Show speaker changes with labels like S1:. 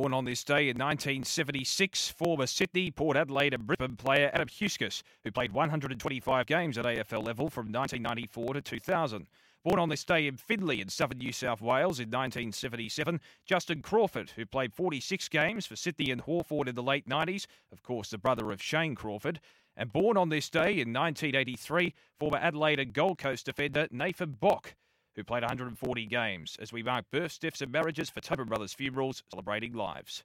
S1: Born on this day in 1976, former Sydney, Port Adelaide, and Brisbane player Adam Heuskes, who played 125 games at AFL level from 1994 to 2000. Born on this day in Finley in southern New South Wales in 1977, Justin Crawford, who played 46 games for Sydney and Hawthorn in the late 90s, of course, the brother of Shane Crawford. And born on this day in 1983, former Adelaide and Gold Coast defender Nathan Bock who played 140 games, as we mark births, deaths, and marriages for Tobin Brothers Funerals, celebrating lives.